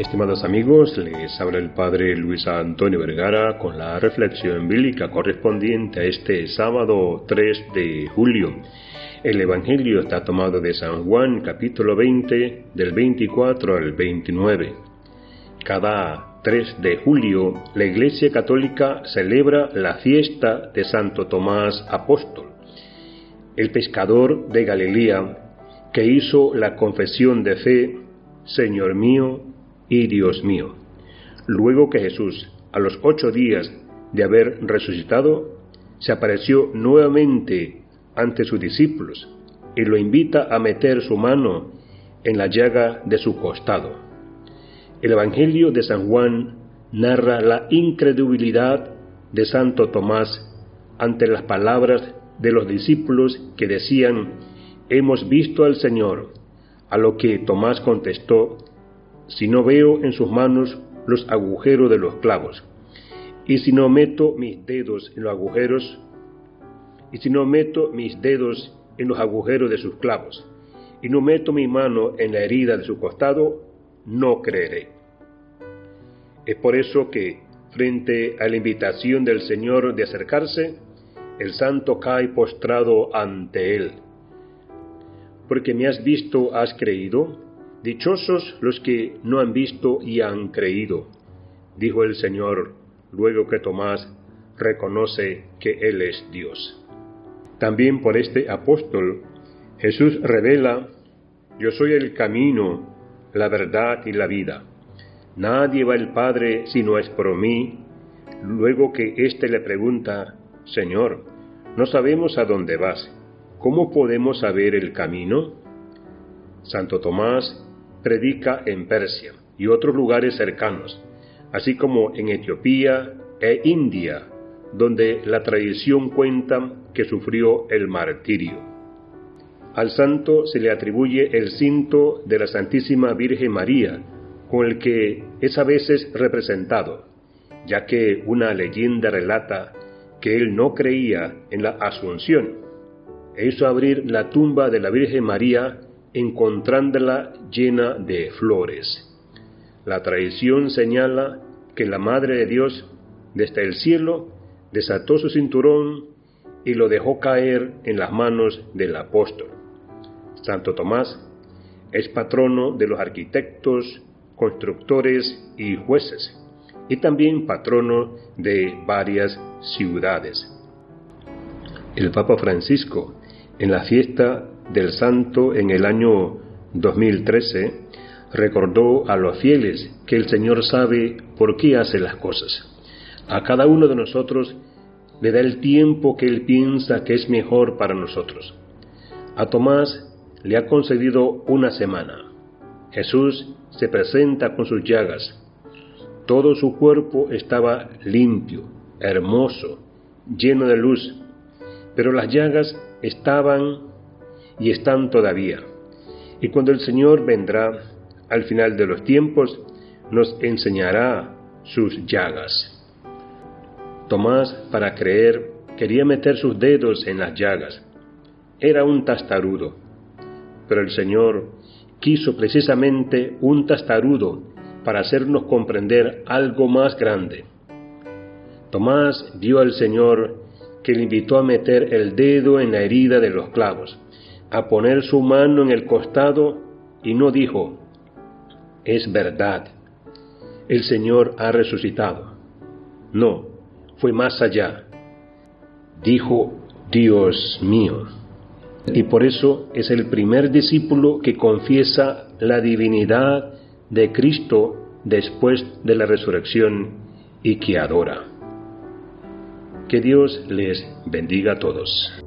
Estimados amigos, les habla el Padre Luis Antonio Vergara con la reflexión bíblica correspondiente a este sábado 3 de julio. El Evangelio está tomado de San Juan capítulo 20 del 24 al 29. Cada 3 de julio la Iglesia Católica celebra la fiesta de Santo Tomás Apóstol, el pescador de Galilea que hizo la confesión de fe, Señor mío y Dios mío. Luego que Jesús, a los ocho días de haber resucitado, se apareció nuevamente ante sus discípulos y lo invita a meter su mano en la llaga de su costado. El Evangelio de San Juan narra la incredulidad de Santo Tomás ante las palabras de los discípulos que decían, hemos visto al Señor, a lo que Tomás contestó, si no veo en sus manos los agujeros de los clavos, y si no meto mis dedos en los agujeros, y si no meto mis dedos en los agujeros de sus clavos, y no meto mi mano en la herida de su costado, no creeré. Es por eso que, frente a la invitación del Señor de acercarse, el santo cae postrado ante él. Porque me has visto, has creído. Dichosos los que no han visto y han creído, dijo el Señor, luego que Tomás reconoce que Él es Dios. También por este apóstol Jesús revela, yo soy el camino, la verdad y la vida. Nadie va al Padre si no es por mí. Luego que éste le pregunta, Señor, no sabemos a dónde vas, ¿cómo podemos saber el camino? Santo Tomás predica en Persia y otros lugares cercanos, así como en Etiopía e India, donde la tradición cuenta que sufrió el martirio. Al santo se le atribuye el cinto de la Santísima Virgen María, con el que es a veces representado, ya que una leyenda relata que él no creía en la Asunción, e hizo abrir la tumba de la Virgen María encontrándola llena de flores. La tradición señala que la Madre de Dios desde el cielo desató su cinturón y lo dejó caer en las manos del apóstol. Santo Tomás es patrono de los arquitectos, constructores y jueces, y también patrono de varias ciudades. El Papa Francisco, en la fiesta del Santo en el año 2013, recordó a los fieles que el Señor sabe por qué hace las cosas. A cada uno de nosotros le da el tiempo que Él piensa que es mejor para nosotros. A Tomás le ha concedido una semana. Jesús se presenta con sus llagas. Todo su cuerpo estaba limpio, hermoso, lleno de luz, pero las llagas estaban y están todavía. Y cuando el Señor vendrá al final de los tiempos, nos enseñará sus llagas. Tomás, para creer, quería meter sus dedos en las llagas. Era un tastarudo, pero el Señor quiso precisamente un tastarudo para hacernos comprender algo más grande. Tomás vio al Señor que le invitó a meter el dedo en la herida de los clavos, a poner su mano en el costado y no dijo, es verdad, el Señor ha resucitado. No, fue más allá. Dijo, Dios mío. Y por eso es el primer discípulo que confiesa la divinidad de Cristo después de la resurrección y que adora. Que Dios les bendiga a todos.